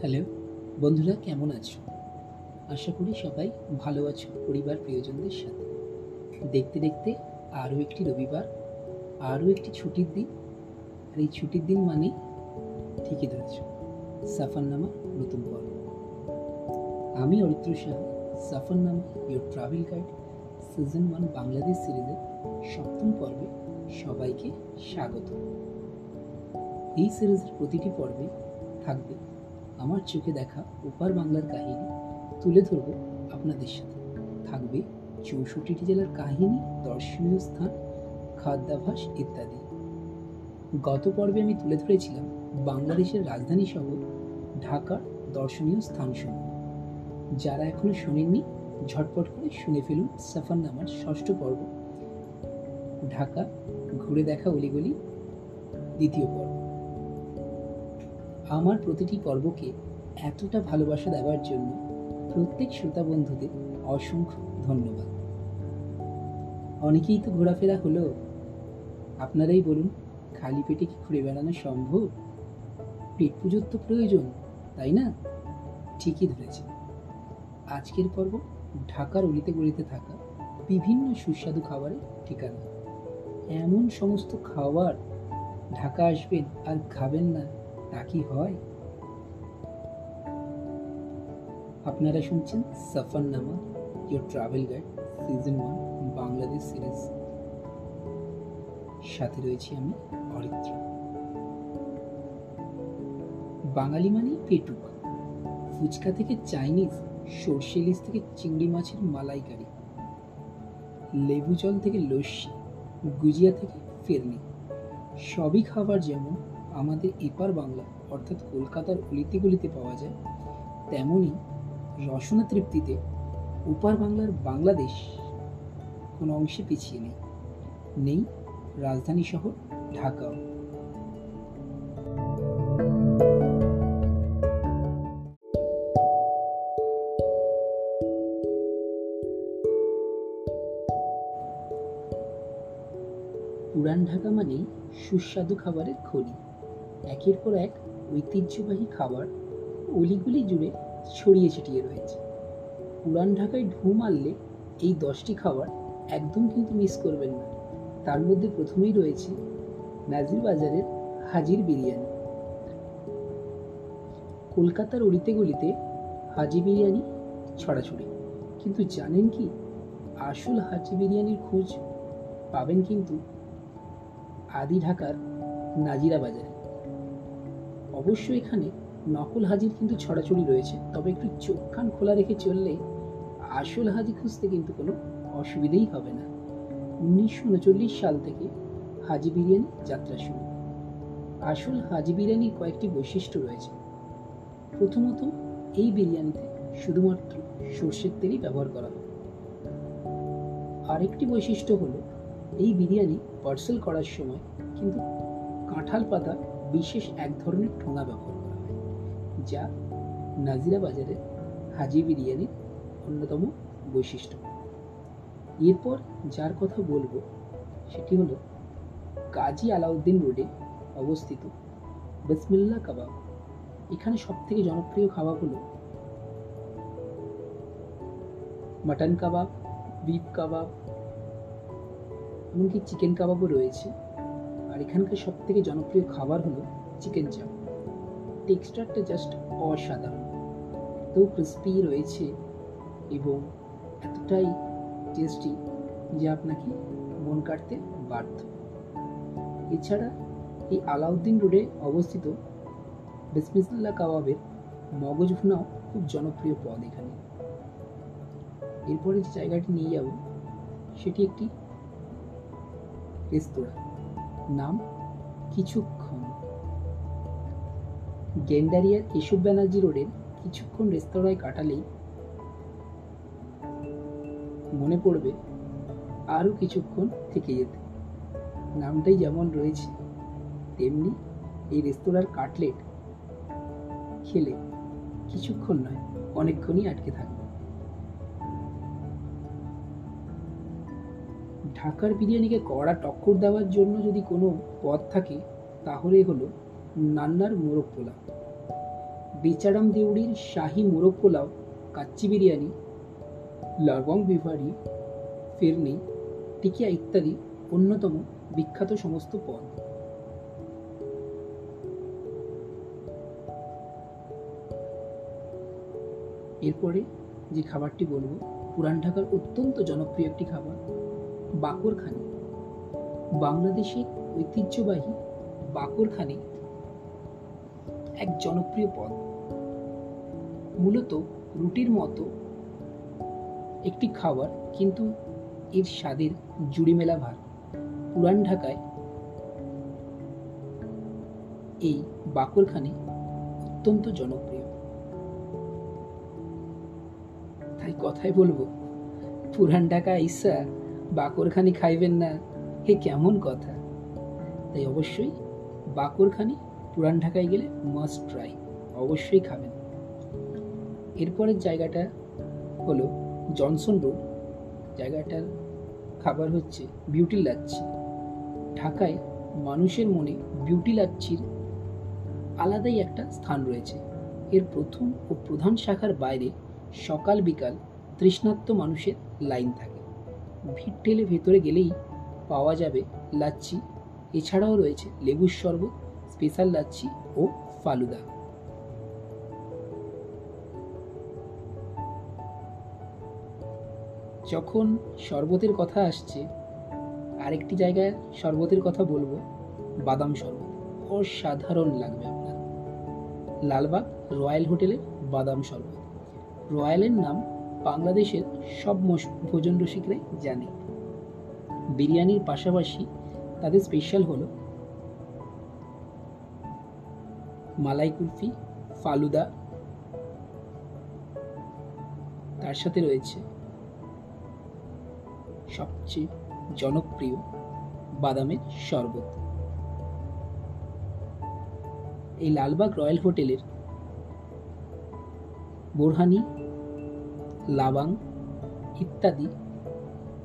Hello, বন্ধুরা কেমন আছো? আশা করি সবাই ভালো আছো পরিবার প্রিয়জনদের সাথে। দেখতে দেখতে আরও একটি রবিবার, আরও একটি ছুটির দিন। আর এই ছুটির দিন মানে ঠিকই ধরেছ সাফারনামা নতুন পর্ব। আমি Aritra Shah Safarnama your travel guide season one Bangladesh সিরিজের সপ্তম পর্বে সবাইকে স্বাগত। এই সিরিজের প্রতিটি পর্বে থাকবে আমার চোখে দেখা ওপার বাংলার কাহিনী তুলে ধরব আপনাদের সাথে। থাকবে চৌষট্টিটি জেলার কাহিনী, দর্শনীয় স্থান, খাদ্যাভাস ইত্যাদি। গত পর্বে আমি তুলে ধরেছিলাম বাংলাদেশের রাজধানী শহর ঢাকার দর্শনীয় স্থানসমূহ। যারা এখনও শোনেননি, ঝটপট করে শুনে ফেলুন সাফার নামার ষষ্ঠ পর্ব। ঢাকা ঘুরে দেখা অলিগলি, দ্বিতীয় পর্ব। আমার প্রতিটি পর্বকে এতটা ভালোবাসা দেওয়ার জন্য প্রত্যেক শ্রোতা বন্ধুদের অসংখ্য ধন্যবাদ। অনেকেই তো ঘোরাফেরা হলো। আপনারাই বলুন, খালি পেটে কি ঘুরে বেড়ানো সম্ভব? পেট পুজোর তো প্রয়োজন, তাই না? ঠিকই ধরেছে আজকের পর্ব ঢাকার অলিতে গলিতে থাকা বিভিন্ন সুস্বাদু খাবারের ঠিকানা। এমন সমস্ত খাবার ঢাকা আসবেন আর খাবেন না তা কি হয়? আপনারা শুনছেন Safarnama your travel guide season one Bangladesh series সাথে রয়েছি আমি অরিত্র। বাঙালি মানেই পেটুক। ফুচকা থেকে চাইনিজ, সর্ষে ইলিশ থেকে চিংড়ি মাছের মালাইকারি। লেবু জল থেকে লস্যি, গুজিয়া থেকে ফেরনি। সবই খাবার যেমন আমাদের এপার বাংলা, অর্থাৎ কলকাতার অলিতে গলিতে পাওয়া যায় তেমনই রসনা তৃপ্তিতে উপার বাংলার বাংলাদেশ কোনো অংশে পিছিয়ে নেই। নেই রাজধানী শহর, ঢাকাও। পুরান ঢাকা মানেই সুস্বাদু খাবারের খনি। একের পর এক ঐতিহ্যবাহী খাবার অলিগুলি জুড়ে ছড়িয়ে ছিটিয়ে রয়েছে। পুরান ঢাকায় ঢু মারলে এই দশটি খাবার একদম কিন্তু মিস করবেন না। তার মধ্যে প্রথমেই রয়েছে নাজির বাজারের হাজির বিরিয়ানি। কলকাতার অলিতে গলিতে হাজি বিরিয়ানি ছড়াছড়ি। কিন্তু জানেন কি? আসল হাজি বিরিয়ানির খোঁজ পাবেন কিন্তু আদি ঢাকার নাজিরা বাজারে। অবশ্য এখানে নকল হাজির কিন্তু ছড়াছড়ি রয়েছে। তবে একটু চোখ কান খোলা রেখে চললে আসল হাজি খুঁজতে কিন্তু কোনো অসুবিধেই হবে না। উনিশশো উনচল্লিশ সাল থেকে হাজি বিরিয়ানি যাত্রা শুরু। আসল হাজি বিরিয়ানির কয়েকটি বৈশিষ্ট্য রয়েছে। প্রথমত, এই বিরিয়ানিতে শুধুমাত্র সর্ষের তেলই ব্যবহার করা হয়। আরেকটি বৈশিষ্ট্য হলো, এই বিরিয়ানি পার্সেল করার সময় কিন্তু কাঁঠাল পাতা বিশেষ এক ধরনের ঠোঙা ব্যবহার করা হয়, যা নাজিরা বাজারের হাজি বিরিয়ানির অন্যতম বৈশিষ্ট্য। এরপর যার কথা বলব, সেটি হলো কাজী আলাউদ্দিন রোডে অবস্থিত বিসমিল্লা কাবাব। এখানে সব থেকে জনপ্রিয় খাবার হলো মাটন কাবাব, বিফ কাবাব, এমনকি চিকেন কাবাবও রয়েছে। আর এখানকার সব থেকে জনপ্রিয় খাবার হলো চিকেন চাপ। টেক্সচারটা জাস্ট অসাধারণ। এত ক্রিস্পি রয়েছে এবং এতটাই টেস্টি যে আপনাকে মন কাটতে বাধ্য। এছাড়া এই আলাউদ্দিন রোডে অবস্থিত বিসমিসুল্লাহ কাবাবের মগজ ভুনাও খুব জনপ্রিয় পদ এখানে। এরপরে যে জায়গাটি নিয়ে যাব, সেটি একটি রেস্তোরাঁ। নাম কিছুক্ষণ। গেন্ডারিয়ার কেশব ব্যানার্জি রোডের কিছুক্ষণ রেস্তোরাঁয় কাটালেই মনে পড়বে আরও কিছুক্ষণ থেকে যেতে। নামটাই যেমন রয়েছে, তেমনি এই রেস্তোরাঁর কাটলেট খেলে কিছুক্ষণ নয়, অনেকক্ষণই আটকে থাকবে। ঢাকার বিরিয়ানিকে কড়া টক্কর দেওয়ার জন্য যদি কোনো পদ থাকে তাহলে হলো নান্নার মোরগ পোলাও। বেচারাম দেউড়ির শাহি মোরগ পোলাও, কাচ্চি বিরিয়ানি লবং বিভারি, ফিরনি, টিকিয়া ইত্যাদি অন্যতম বিখ্যাত সমস্ত পদ। এরপরে যে খাবারটি বলব, পুরান ঢাকার অত্যন্ত জনপ্রিয় একটি খাবার বাকরখানি। বাংলাদেশের ঐতিহ্যবাহী বাকরখানি এক জনপ্রিয় পদ। মূলত রুটির মতো একটি খাবার, কিন্তু এর স্বাদের জুড়ি মেলা ভার। পুরান ঢাকায় এই বাকরখানি অত্যন্ত জনপ্রিয়। তাই কথাই বলব, পুরান ঢাকা ইসা বাকরখানি খাইবেন না, হে কেমন কথা। তাই অবশ্যই বাকরখানি পুরান ঢাকায় গেলে মাস্ট ট্রাই অবশ্যই খাবেন। এরপরের জায়গাটা হলো জনসন রোড। জায়গাটার খাবার হচ্ছে বিউটি লাচ্ছি। ঢাকায় মানুষের মনে বিউটি লাচ্ছির আলাদাই একটা স্থান রয়েছে। এর প্রথম ও প্রধান শাখার বাইরে সকাল বিকাল তৃষ্ণাত্ম মানুষের লাইন থাকে। ভিড় ঠেলে ভেতরে গেলেই পাওয়া যাবে লাচ্ছি। এছাড়াও রয়েছে লেবুর শরবত, স্পেশাল লাচ্ছি ও ফালুদা। যখন শরবতের কথা আসছে, আরেকটি জায়গায় শরবতের কথা বলব, বাদাম শরবত। অসাধারণ লাগবে আপনার। লালবাগ রয়্যাল হোটেলের বাদাম শরবত। রয়্যালের নাম বাংলাদেশের সব ভোজন রসিকরাই জানে। বিরিয়ানির পাশাপাশি তাদের স্পেশাল হলো মালাই কুলফি, ফালুদা। তার সাথে রয়েছে সবচেয়ে জনপ্রিয় বাদামের শরবত। এই লালবাগ রয়্যাল হোটেলের বোরহানি লাবাং ইত্যাদি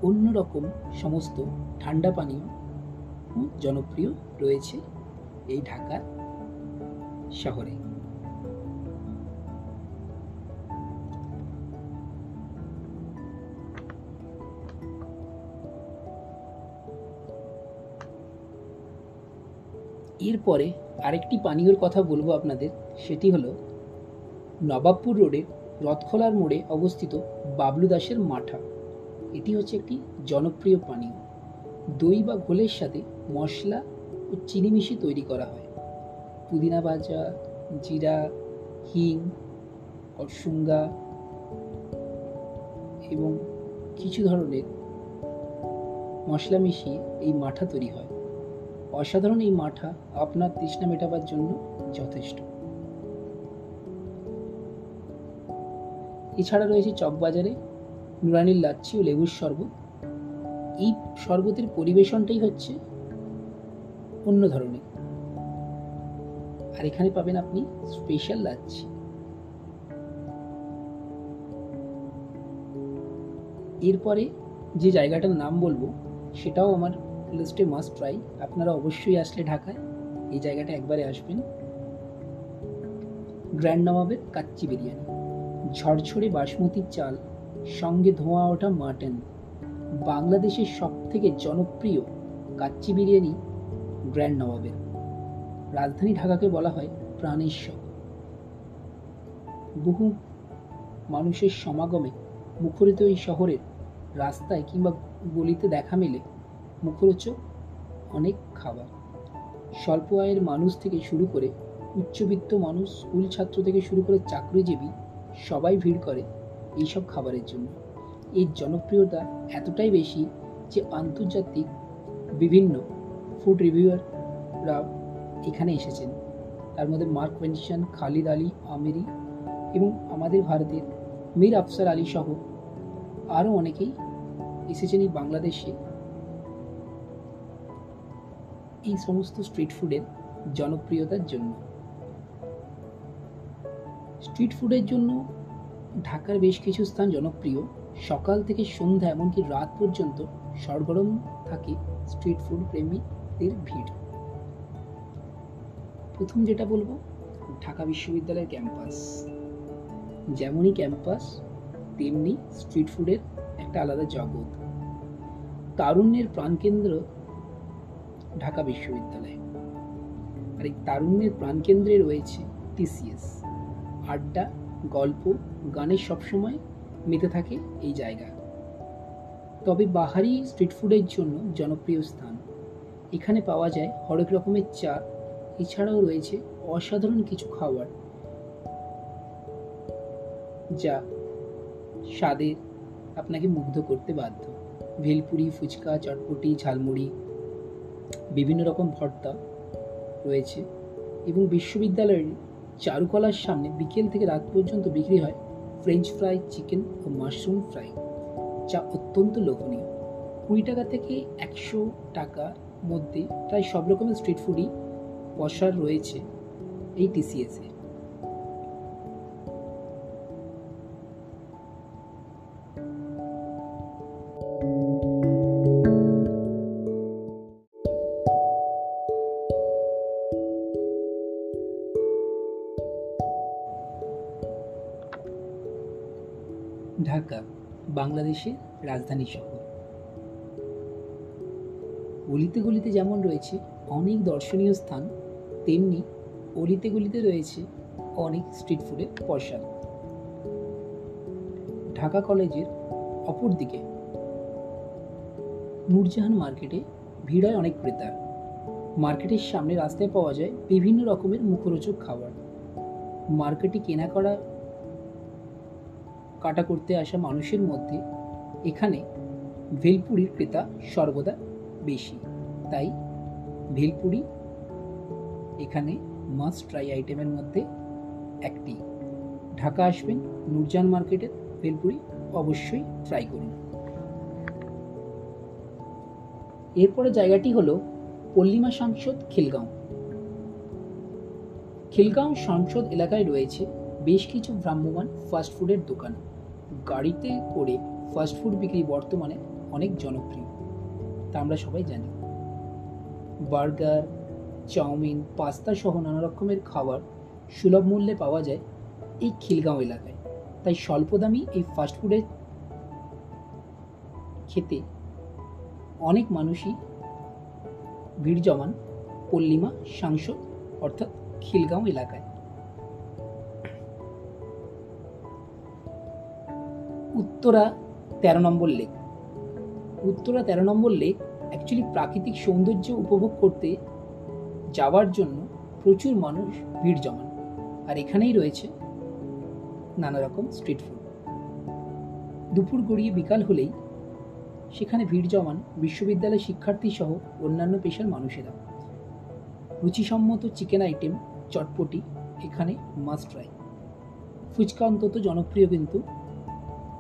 অন্যরকম সমস্ত ঠান্ডা পানীয় জনপ্রিয় রয়েছে এই ঢাকা শহরে। এরপরে আরেকটি পানীয়র কথা বলব আপনাদের, সেটি হলো নবাবপুর রোডের রথখোলার মোড়ে অবস্থিত বাবলু দাসের মাঠা। এটি হচ্ছে একটি জনপ্রিয় পানীয়। দই বা ঘোলের সাথে মশলা ও চিনি মিশিয়ে তৈরি করা হয়। পুদিনা ভাজা, জিরা, হিং অরসুঙ্গা এবং কিছু ধরনের মশলা মিশিয়ে এই মাঠা তৈরি হয়। অসাধারণ এই মাঠা আপনার তৃষ্ণা মেটাবার জন্য যথেষ্ট। এছাড়া রয়েছে চকবাজারে, নুরানির লাচ্ছি ও লেবুর শরবত। এই শরবতের পরিবেশনটাই হচ্ছে অন্য ধরনের। আর এখানে পাবেন আপনি স্পেশাল লাচ্ছি। এরপরে যে জায়গাটার নাম বলব, সেটাও আমার লিস্টে মাস্ট ট্রাই আপনারা অবশ্যই আসলে ঢাকায় এই জায়গাটা একবারে আসবেন। গ্র্যান্ড নবাবের কাচ্চি বিরিয়ানি। ঝরঝরে বাসমতির চাল, সঙ্গে ধোঁয়া ওঠা মাটন, বাংলাদেশের সব থেকে জনপ্রিয় কাচ্চি বিরিয়ানি গ্র্যান্ড নবাবের। রাজধানী ঢাকাকে বলা হয় প্রাণেশ্বর বহু মানুষের সমাগমে মুখরিত এই শহরের রাস্তায় কিংবা গলিতে দেখা মেলে মুখরোচক অনেক খাবার। স্বল্প আয়ের মানুষ থেকে শুরু করে উচ্চবিত্ত মানুষ, স্কুল ছাত্র থেকে শুরু করে চাকরিজীবী সবাই ভিড় করে এইসব খাবারের জন্য। এর জনপ্রিয়তা এতটাই বেশি যে আন্তর্জাতিক বিভিন্ন ফুড রিভিউয়াররা এখানে এসেছেন। তার মধ্যে মার্ক ভেনশন খালিদ আলী, আমেরি এবং আমাদের ভারতের মীর আফসার আলী সহ আরও অনেকেই এসেছেন এই বাংলাদেশে। এই সমস্ত স্ট্রিট ফুডের জনপ্রিয়তার জন্য। স্ট্রিট ফুডের জন্য ঢাকার বেশ কিছু স্থান জনপ্রিয়। সকাল থেকে সন্ধ্যা এমনকি রাত পর্যন্ত সরগরম থাকে স্ট্রিট ফুড প্রেমীদের ভিড়। প্রথম যেটা বলব, ঢাকা বিশ্ববিদ্যালয়ের ক্যাম্পাস। যেমনই ক্যাম্পাস, তেমনি স্ট্রিট ফুডের একটা আলাদা জগৎ। তারুণ্যের প্রাণকেন্দ্র ঢাকা বিশ্ববিদ্যালয়। আর এই তারুণ্যের প্রাণকেন্দ্রে রয়েছে টিসিএস আড্ডা, গল্প গানের সবসময় মেতে থাকে এই জায়গা। তবে বাহারি স্ট্রিট ফুডের জন্য জনপ্রিয় স্থান। এখানে পাওয়া যায় হরেক রকমের চা, এছাড়াও রয়েছে অসাধারণ কিছু খাবার। যা স্বাদে আপনাকে মুগ্ধ করতে বাধ্য। ভেলপুরি, ফুচকা, চটপটি, ঝালমুড়ি, বিভিন্ন রকম ভর্তা রয়েছে এবং বিশ্ববিদ্যালয়ের চারুকলার সামনে বিকেল থেকে রাত পর্যন্ত বিক্রি হয় ফ্রেঞ্চ ফ্রাই চিকেন ও মাশরুম ফ্রাই যা অত্যন্ত লোভনীয়। কুড়ি টাকা থেকে একশো টাকার মধ্যে প্রায় সব রকমের স্ট্রিট ফুডই পসার রয়েছে এই টিসিএসে ঢাকা, বাংলাদেশের রাজধানী শহর। গলিতে গলিতে যেমন রয়েছে অনেক দর্শনীয় স্থান, তেমনি অলিতে গলিতে রয়েছে অনেক স্ট্রিট ফুডের পশাল ঢাকা কলেজের অপর দিকে নূরজাহান মার্কেটে ভিড় হয় অনেক ক্রেতার মার্কেটের সামনে রাস্তায় পাওয়া যায় বিভিন্ন রকমের মুখরোচক খাবার। মার্কেটে কেনা করা কাটা করতে আসা মানুষের মধ্যে এখানে ভেলপুরির ক্রেতা সর্বদা বেশি। তাই ভেলপুরি এখানে মাস্ট ট্রাই আইটেমের মধ্যে একটি। ঢাকা আসবেন, নূরজান মার্কেটের ভেলপুরি অবশ্যই ট্রাই করুন। এরপরে জায়গাটি হলো পল্লিমা সাংসদ খিলগাঁও। খিলগাঁও সংসদ এলাকায় রয়েছে বেশ কিছু ভ্রাম্যমান ফাস্টফুডের দোকান। গাড়িতে করে ফাস্টফুড বিক্রি বর্তমানে অনেক জনপ্রিয়। তা আমরা সবাই জানি। বার্গার, চাউমিন, পাস্তা সহ নানা রকমের খাবার সুলভ মূল্যে পাওয়া যায় এই খিলগাঁও এলাকায়। তাই স্বল্প দামি এই ফাস্টফুডের খেতে অনেক মানুষই ভিড় জমান পল্লিমা সাংসদ অর্থাৎ খিলগাঁও এলাকায়। উত্তরা তেরো নম্বর লেক উত্তরা তেরো নম্বর লেক অ্যাকচুয়ালি প্রাকৃতিক সৌন্দর্য উপভোগ করতে যাওয়ার জন্য প্রচুর মানুষ ভিড় জমান। আর এখানেই রয়েছে নানা রকম স্ট্রিট ফুড দুপুর গড়িয়ে বিকাল হলেই সেখানে ভিড় জমান বিশ্ববিদ্যালয় শিক্ষার্থী সহ অন্যান্য পেশার মানুষেরা। রুচিসম্মত চিকেন আইটেম চটপটি এখানে মাস্ট ট্রাই ফুচকা অন্তত জনপ্রিয় কিন্তু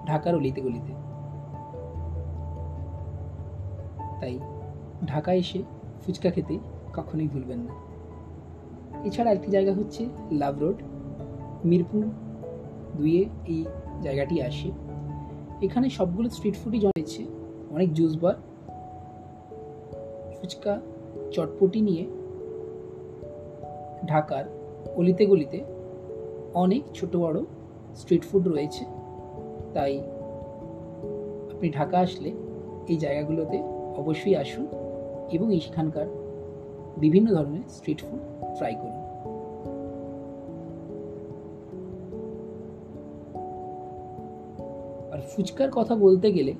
ঢাকার অলিতে গলিতে তাই ঢাকা এসে ফুচকা খেতে কখনোই ভুলবেন না। এছাড়া একটি জায়গা হচ্ছে লাভ রোড। মিরপুর দুইয়ে এই জায়গাটি আসে। এখানে সবগুলো স্ট্রিট ফুডই জমেছে অনেক জুস বার, ফুচকা, চটপটি নিয়ে ঢাকার অলিতে গলিতে অনেক ছোট বড় স্ট্রিট ফুড রয়েছে। তাই আপনি ঢাকা আসলে এই জায়গাগুলোতে অবশ্যই আসুন এবং এইখানকার বিভিন্ন ধরনের স্ট্রিট ফুড ট্রাই করুন। আর ফুচকার কথা বলতে গেলে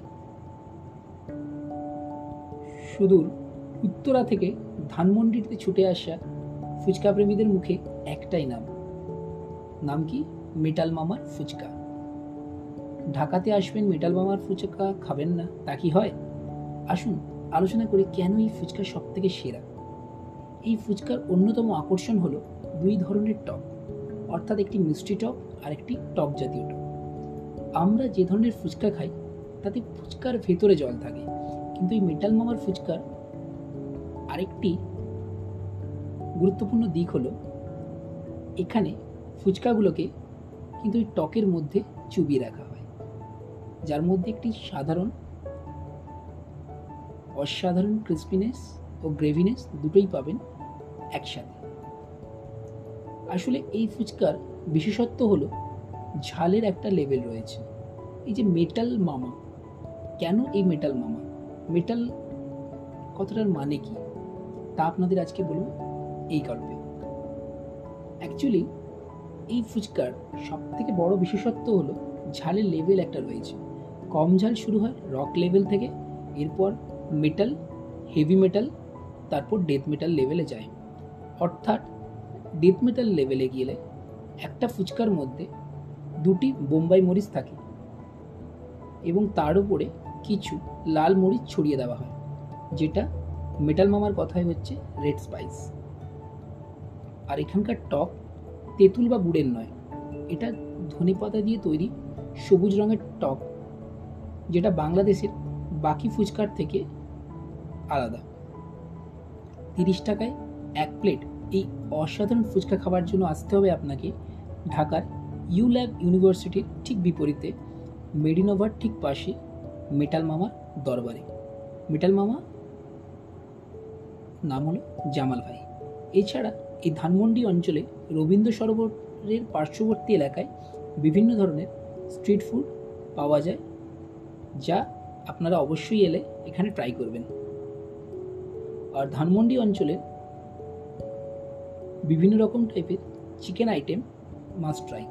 সুদূর উত্তরা থেকে ধানমন্ডিতে ছুটে আসা ফুচকা প্রেমীদের মুখে একটাই নাম নাম কি? মেটাল মামার ফুচকা। ঢাকাতে আসবেন মেটাল মামার ফুচকা খাবেন না, তা কি হয়? আসুন, আলোচনা করি কেন এই ফুচকা সব থেকে সেরা? এই ফুচকার অন্যতম আকর্ষণ হলো দুই ধরনের টক, অর্থাৎ একটি মিষ্টি টক আর একটি টক জাতীয় টক। আমরা যে ধরনের ফুচকা খাই, তাতে ফুচকার ভেতরে জল থাকে, কিন্তু এই মেটাল মামার ফুচকার আরেকটি গুরুত্বপূর্ণ দিক হলো, এখানে ফুচকাগুলোকে কিন্তু ওই টকের মধ্যে চুবিয়ে রাখা যার মধ্যে একটি সাধারণ, অসাধারণ ক্রিস্পিনেস ও গ্রেভিনেস দুটোই পাবেন একসাথে। আসলে এই ফুচকার বিশেষত্ব হলো ঝালের একটা লেভেল রয়েছে। এই যে মেটাল মামা, কেন এই মেটাল মামা? মেটাল কথাটার মানে কি? তা আপনাদের আজকে বলব এই গল্পে। অ্যাকচুয়ালি এই ফুচকার সব থেকে বড় বিশেষত্ব হলো ঝালের লেভেল একটা রয়েছে। কম ঝাল শুরু হয় রক লেভেল থেকে। এরপর মেটাল হেভি মেটাল তারপর ডেথ মেটাল লেভেলে যায়। অর্থাৎ ডেথ মেটাল লেভেলে গেলে একটা ফুচকার মধ্যে দুটি বোম্বাই মরিচ থাকে এবং তার উপরে কিছু লাল মরিচ ছড়িয়ে দেওয়া হয়, যেটা মেটাল মামার কথাই হচ্ছে রেড স্পাইস আর এখানকার টক তেঁতুল বা গুড়ের নয়, এটা ধনে পাতা দিয়ে তৈরি সবুজ রঙের টক যেটা বাংলাদেশের বাকি ফুচকার থেকে আলাদা। তিরিশ টাকায় এক প্লেট এই অসাধারণ ফুচকা খাবার জন্য আসতে হবে আপনাকে ঢাকার ইউ ল্যাব ইউনিভার্সিটির ঠিক বিপরীতে মেডিনোভার ঠিক পাশে মেটাল মামার দরবারে। মেটাল মামা নাম হলো জামাল ভাই। এছাড়া এই ধানমন্ডি অঞ্চলে রবীন্দ্র সরোবরের পার্শ্ববর্তী এলাকায় বিভিন্ন ধরনের স্ট্রিট ফুড পাওয়া যায়। যা আপনারা অবশ্যই এলে এখানে ট্রাই করবেন। আর ধানমন্ডি অঞ্চলে বিভিন্ন রকম টাইপের চিকেন আইটেম মাস্ট ট্রাই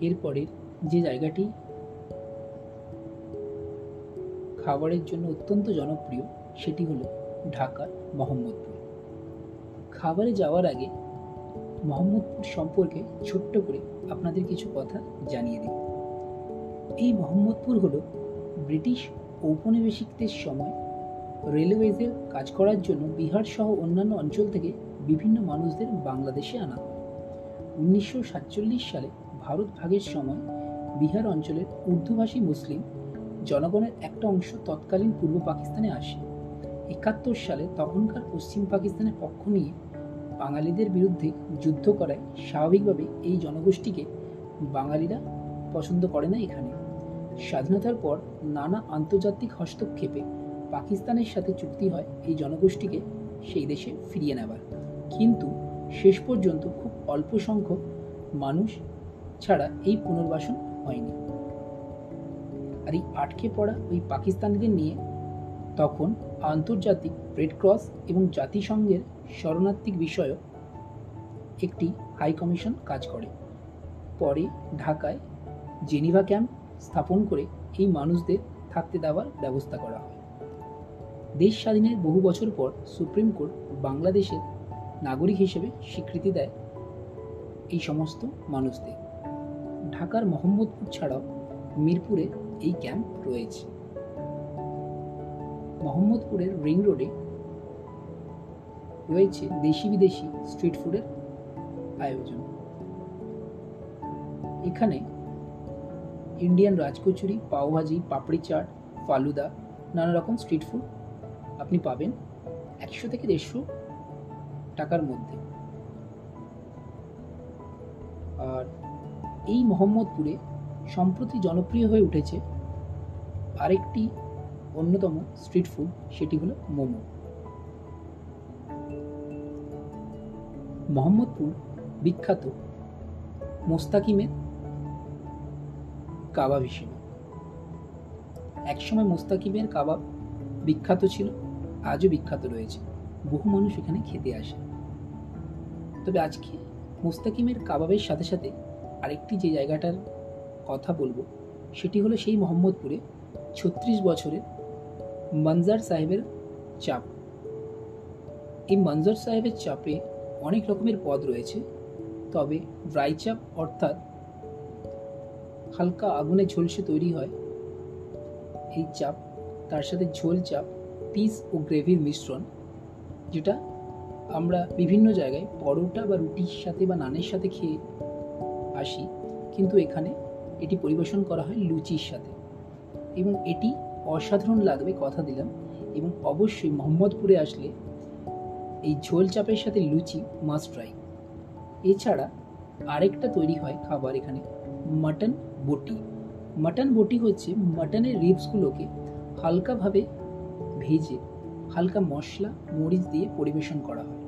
এরপরের যে জায়গাটি খাবারের জন্য অত্যন্ত জনপ্রিয় সেটি হলো ঢাকার মোহাম্মদপুর। খাবারে যাওয়ার আগে মোহাম্মদপুর সম্পর্কে ছোট্ট করে আপনাদের কিছু কথা জানিয়ে দিই। এই মোহাম্মদপুর হলো ব্রিটিশ ঔপনিবেশিকদের সময় রেলওয়েজের কাজ করার জন্য বিহার সহ অন্যান্য অঞ্চল থেকে বিভিন্ন মানুষদের বাংলাদেশে আনা হয়। উনিশশো সাতচল্লিশ সালে ভারত ভাগের সময় বিহার অঞ্চলের উর্দুভাষী মুসলিম জনগণের একটা অংশ তৎকালীন পূর্ব পাকিস্তানে আসে। একাত্তর সালে তখনকার পশ্চিম পাকিস্তানের পক্ষ নিয়ে বাঙালিদের বিরুদ্ধে যুদ্ধ করায় স্বাভাবিকভাবে এই জনগোষ্ঠীকে বাঙালিরা পছন্দ করে না এখানে। স্বাধীনতার পর নানা আন্তর্জাতিক হস্তক্ষেপে পাকিস্তানের সাথে চুক্তি হয় এই জনগোষ্ঠীকে সেই দেশে ফিরিয়ে নেবার। কিন্তু শেষ পর্যন্ত খুব অল্প সংখ্যক মানুষ ছাড়া এই পুনর্বাসন হয়নি। আর এই আটকে পড়া ওই পাকিস্তানিদের নিয়ে তখন আন্তর্জাতিক রেড ক্রস এবং জাতিসংঘের শরণার্থিক বিষয়ক একটি হাই কমিশন কাজ করে। পরে ঢাকায় জেনিভা ক্যাম্প স্থাপন করে এই মানুষদের থাকতে দেওয়ার ব্যবস্থা করা হয়। দেশ স্বাধীনের বহু বছর পর সুপ্রিম কোর্ট বাংলাদেশের নাগরিক হিসেবে স্বীকৃতি দেয় এই সমস্ত মানুষদের। ঢাকার মোহাম্মদপুর ছাড়াও মিরপুরে এই ক্যাম্প রয়েছে। মোহাম্মদপুরের রিং রোডে রয়েছে দেশি বিদেশি স্ট্রিট ফুডের আয়োজন। এখানে ইন্ডিয়ান রাজকচুরি, পাওভাজি, পাপড়ি চাট, ফালুদা নানা রকম স্ট্রিট ফুড আপনি পাবেন একশো থেকে দেড়শো টাকার মধ্যে। আর এই মোহাম্মদপুরে সম্প্রতি জনপ্রিয় হয়ে উঠেছে আরেকটি অন্যতম স্ট্রিট ফুড, সেটি হলো মোমো। মোহাম্মদপুর বিখ্যাত মোস্তাকিমের কাবাব হিসেবে। একসময় মোস্তাকিমের কাবাব বিখ্যাত ছিল, আজও বিখ্যাত রয়েছে। বহু মানুষ এখানে খেতে আসে। তবে আজকে মোস্তাকিমের কাবাবের সাথে সাথে আরেকটি যে জায়গাটার কথা বলব, সেটি হলো সেই মোহাম্মদপুরে ছত্রিশ বছরের মঞ্জার সাহেবের চাপ। এই মঞ্জার সাহেবের চাপে অনেক রকমের পদ রয়েছে, তবে ড্রাই চাপ অর্থাৎ হালকা আগুনে ঝলসে তৈরি হয়, এই চাপ, তার সাথে ঝোল চাপ, পিস ও গ্রেভির মিশ্রণ, যেটা আমরা বিভিন্ন জায়গায় পরোটা বা রুটির সাথে বা নানের সাথে খেয়ে আসি, কিন্তু এখানে এটি পরিবেশন করা হয় লুচির সাথে। এবং এটি অসাধারণ লাগবে কথা দিলাম। এবং অবশ্যই মোহাম্মদপুরে আসলে এই ঝোল চাপের সাথে লুচি মাস্ট ট্রাই এছাড়া আরেকটা তৈরি হয় খাবার এখানে মাটন বটি। মাটন বটি হচ্ছে মাটনের রিবসগুলোকে হালকাভাবে ভেজে হালকা মশলা, মরিচ দিয়ে পরিবেশন করা হয়।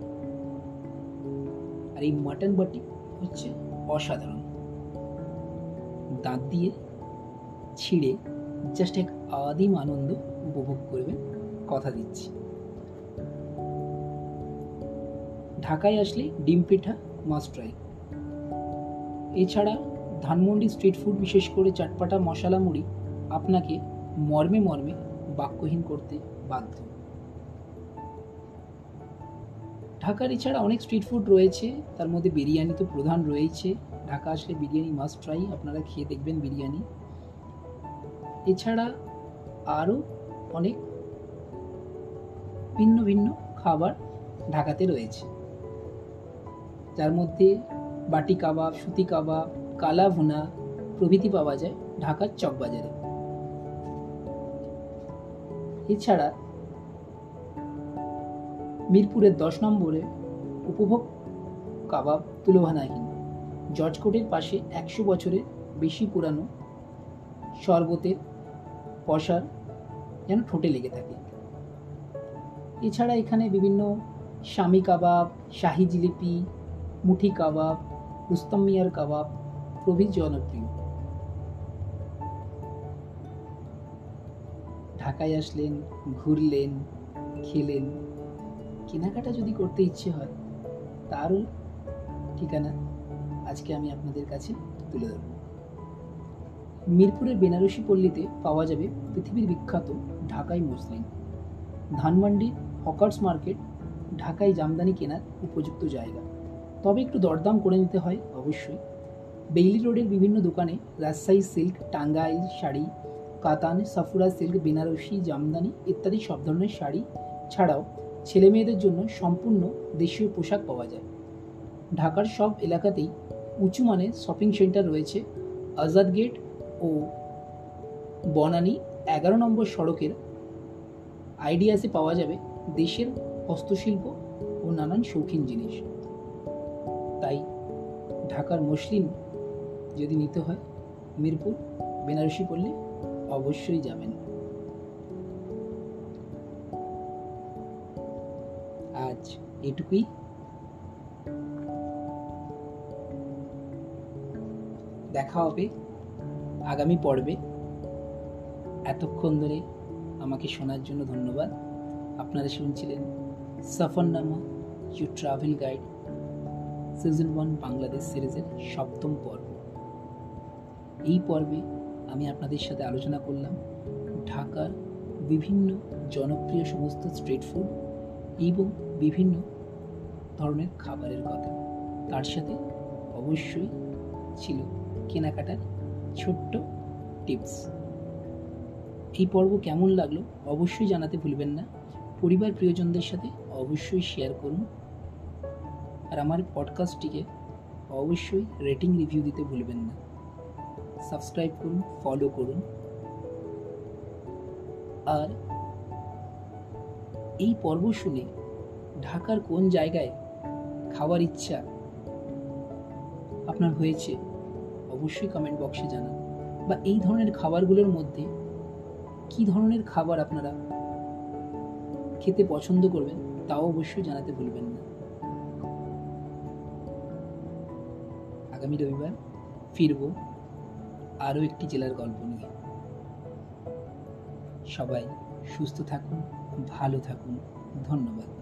আর এই মাটন বটি হচ্ছে অসাধারণ। দাঁত দিয়ে ছিঁড়ে জাস্ট এক আদিম আনন্দ উপভোগ করবেন, কথা দিচ্ছি। ঢাকায় আসলে ডিম পিঠা মাস্ট ট্রাই এছাড়া ধানমন্ডি স্ট্রিট ফুড বিশেষ করে চাটপাটা মশলা মুড়ি আপনাকে মর্মে মর্মে বাক্যহীন করতে বাধ্য। ঢাকার এছাড়া অনেক স্ট্রিট ফুড রয়েছে, তার মধ্যে বিরিয়ানি তো প্রধান রয়েছে ঢাকা আসলে বিরিয়ানি মাস্ট ট্রাই আপনারা খেয়ে দেখবেন বিরিয়ানি। এছাড়া আরও অনেক ভিন্ন ভিন্ন খাবার ঢাকাতে রয়েছে। যার মধ্যে বাটি কাবাব, সুতি কাবাব, কালা ভুনা প্রভৃতি পাওয়া যায় ঢাকার চকবাজারে এছাড়া মিরপুরের দশ নম্বরে উপভোগ কাবাব তুলভানাহীন। জর্জ কোর্টের পাশে একশো বছরের বেশি পুরানো শরবতের পশার যেন ঠোঁটে লেগে থাকে। এছাড়া এখানে বিভিন্ন শামি কাবাব, শাহি জিলিপি, মুঠি কাবাব, রুস্তম মিয়ার কাবাব প্রভৃতি জনপ্রিয়। ঢাকায় আসলেন, ঘুরলেন, খেলেন, কেনাকাটা যদি করতে ইচ্ছে হয়, তারও ঠিকানা আজকে আমি আপনাদের কাছে তুলে ধরব। মিরপুরের বেনারসি পল্লীতে পাওয়া যাবে পৃথিবীর বিখ্যাত ঢাকাই মসলিন। ধানমান্ডির হকার্স মার্কেট ঢাকায় জামদানি কেনার উপযুক্ত জায়গা। তবে একটু দরদাম করে নিতে হয় অবশ্যই। বেইলি রোডের বিভিন্ন দোকানে রাজশাহী সিল্ক, টাঙ্গাইল শাড়ি, কাতান, সাফুরা সিল্ক, বেনারসি জামদানি ইত্যাদি সব ধরনের শাড়ি ছাড়াও ছেলে মেয়েদের জন্য সম্পূর্ণ দেশীয় পোশাক পাওয়া যায়। ঢাকার সব এলাকাতেই উঁচু মানের শপিং সেন্টার রয়েছে আজাদ গেট ও বনানী, এগারো নম্বর সড়কের আইডিয়াসে পাওয়া যাবে দেশের হস্তশিল্প ও নানান শৌখিন জিনিস। তাই ঢাকার মসলিন যদি নিতে হয়, মিরপুর, বেনারসি পল্লী অবশ্যই যাবেন। আজ এটুকুই। দেখা হবে, আগামী পর্বে। এতক্ষণ ধরে আমাকে শোনার জন্য ধন্যবাদ। আপনারা শুনছিলেন Safarnama you travel guide season one Bangladesh সিরিজের সপ্তম পর্ব। এই পর্বে আমি আপনাদের সাথে আলোচনা করলাম ঢাকার বিভিন্ন জনপ্রিয় সমস্ত স্ট্রিট ফুড এবং বিভিন্ন ধরনের খাবারের কথা। তার সাথে অবশ্যই ছিল কেনাকাটার ছোট্ট টিপস। এই পর্ব কেমন লাগল অবশ্যই জানাতে ভুলবেন না। পরিবার প্রিয়জনদের সাথে অবশ্যই শেয়ার করুন। আর আমার পডকাস্টটিকে অবশ্যই রেটিং রিভিউ দিতে ভুলবেন না। সাবস্ক্রাইব করুন ফলো করুন। আর এই পর্ব শুনে ঢাকার কোন জায়গায় খাওয়ার ইচ্ছা আপনার হয়েছে? অবশ্যই কমেন্ট বক্সে জানান বা এই ধরনের খাবারগুলোর মধ্যে কি ধরনের খাবার আপনারা খেতে পছন্দ করবেন, তাও অবশ্যই জানাতে ভুলবেন না। আগামী রবিবার ফিরব আরও একটি জেলার গল্প নিয়ে। সবাই সুস্থ থাকুন, ভালো থাকুন, ধন্যবাদ।